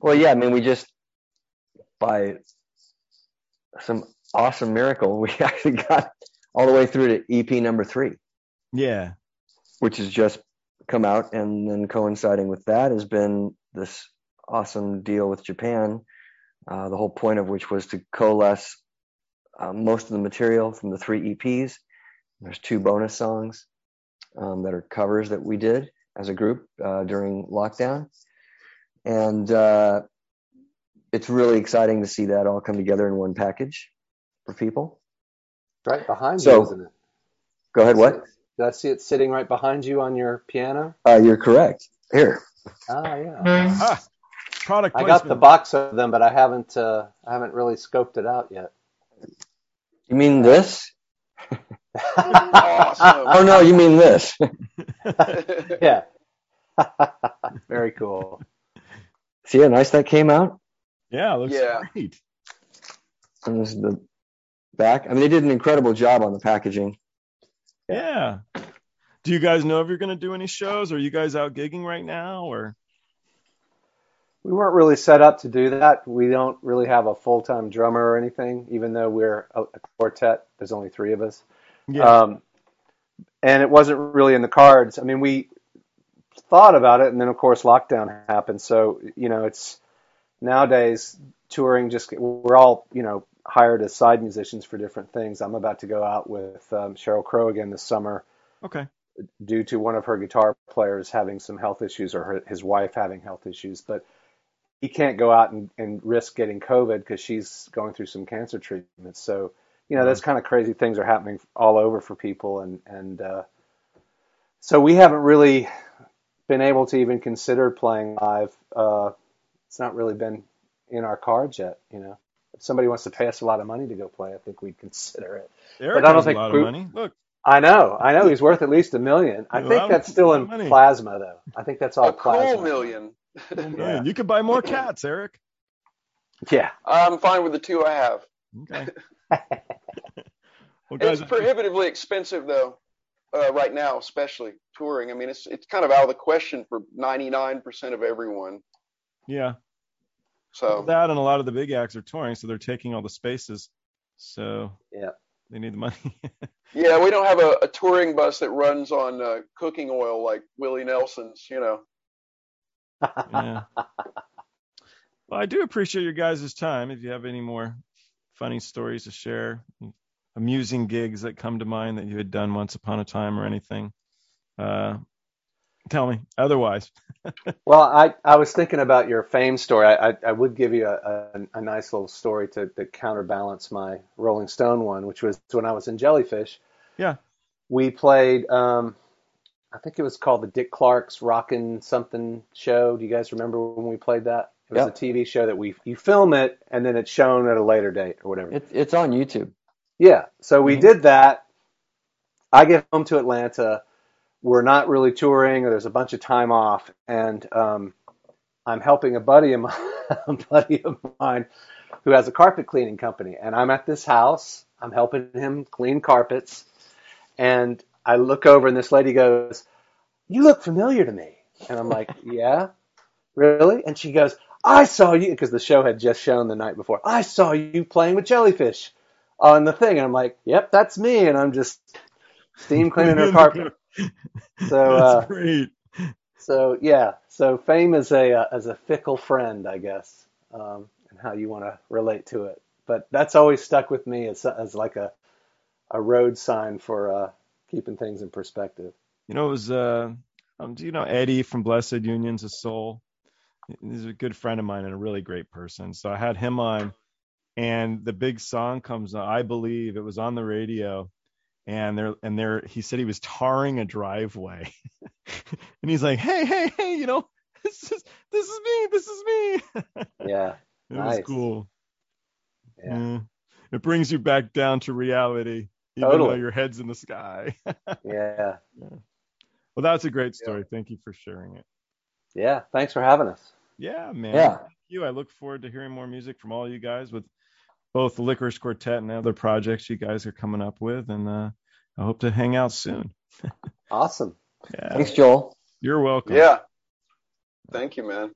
Well, yeah. I mean, we just by some awesome miracle, (laughs) we actually got all the way through to EP number three. Yeah. Which has just come out. And then coinciding with that has been this awesome deal with Japan, uh, the whole point of which was to coalesce uh, most of the material from the three EPs. There's two bonus songs um, that are covers that we did as a group uh, during lockdown. And uh, it's really exciting to see that all come together in one package for people. Right behind so, you, isn't it? Go ahead. What? Did I see it sitting right behind you on your piano? Uh, you're correct. Here. Ah, yeah. Ah, product. I got the box of them, but I haven't. Uh, I haven't really scoped it out yet. You mean this? awesome. Oh no, you mean this? (laughs) yeah. (laughs) Very cool. See how nice that came out? Yeah, looks yeah. great. And this is the back. I mean, they did an incredible job on the packaging. Yeah. Do you guys know if you're going to do any shows? Are you guys out gigging right now, or? We weren't really set up to do that. We don't really have a full time drummer or anything, even though we're a, quartet. There's only three of us. Yeah. Um, and it wasn't really in the cards. I mean, we thought about it, and then of course lockdown happened. So you know, it's nowadays touring just we're all you know hired as side musicians for different things. I'm about to go out with um, Sheryl Crow again this summer. Okay. Due to one of her guitar players having some health issues or her, his wife having health issues, but he can't go out and, and risk getting COVID because she's going through some cancer treatments. So, you know, mm-hmm. those kind of crazy things are happening all over for people. And, and, uh, so we haven't really been able to even consider playing live. Uh, it's not really been in our cards yet, you know if somebody wants to pay us a lot of money to go play, I think we'd consider it. Eric but I don't think a lot of money. Look, I know, I know, he's worth at least a million. I think that's still in money. plasma, though. I think that's all a plasma. Cool million. (laughs) yeah. You could buy more cats, Eric. Yeah, I'm fine with the two I have. Okay. (laughs) well, guys, it's prohibitively expensive, though. Uh, right now, especially touring. I mean, it's it's kind of out of the question for 99% of everyone. Yeah, so that and a lot of the big acts are touring, so they're taking all the spaces. So yeah, they need the money. (laughs) yeah, we don't have a, a, touring bus that runs on uh, cooking oil like Willie Nelson's, you know. Yeah. Well, I do appreciate your guys' time. If you have any more funny stories to share, amusing gigs that come to mind that you had done once upon a time or anything, uh, tell me. Otherwise. (laughs) well, I, I was thinking about your fame story. I, I, I would give you a, a, a, nice little story to, to counterbalance my Rolling Stone one, which was when I was in Jellyfish. Yeah. We played, um, I think it was called the Dick Clark's Rockin' Something Show. Do you guys remember when we played that? It was yep. a TV show that we you film it and then it's shown at a later date or whatever. It's it's on YouTube. Yeah. So we mm-hmm. did that. I get home to Atlanta we're not really touring, or there's a bunch of time off, and um, I'm helping a buddy of (laughs) mine, a buddy of mine who has a carpet cleaning company, and I'm at this house. I'm helping him clean carpets, and I look over, and this lady goes, "You look familiar to me," and I'm like, (laughs) "Yeah, really?" And she goes, "I saw you," because the show had just shown the night before. I saw you playing with jellyfish on the thing, and I'm like, "Yep, that's me," and I'm just steam cleaning her (laughs) carpet. So uh, great. so yeah, so fame is a uh, as a fickle friend, I guess, um, and how you want to relate to it. But that's always stuck with me as as like a a road sign for uh, keeping things in perspective. You know, it was uh, um, do you know Eddie from Blessid Union of Souls? He's a good friend of mine and a really great person. So I had him on, and the big song comes on. I believe it was on the radio, and there and there he said he was tarring a driveway, (laughs) and he's like, hey, hey, hey, you know, this is this is me, this is me. (laughs) Yeah, it Nice. was cool. yeah, Yeah. It brings you back down to reality, even Totally. though your head's in the sky. yeah, (laughs) yeah. well, that's a great story. Thank you for sharing it. yeah. Thanks for having us. Yeah, man. Yeah. Thank you. I look forward to hearing more music from all you guys with both the Lickerish Quartet and other projects you guys are coming up with. And uh, I hope to hang out soon. (laughs) Awesome. Yeah. Thanks, Joel. You're welcome. Yeah. Thank you, man.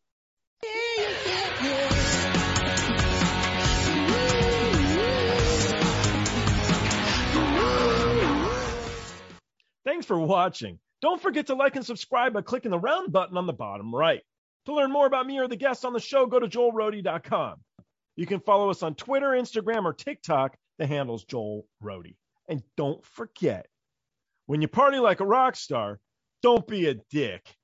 Thanks for watching. Don't forget to like and subscribe by clicking the round button on the bottom right. To learn more about me or the guests on the show, go to joelrody.com. You can follow us on Twitter, Instagram, or TikTok. The handle's Joel Rody. And don't forget, when you party like a rock star, don't be a dick.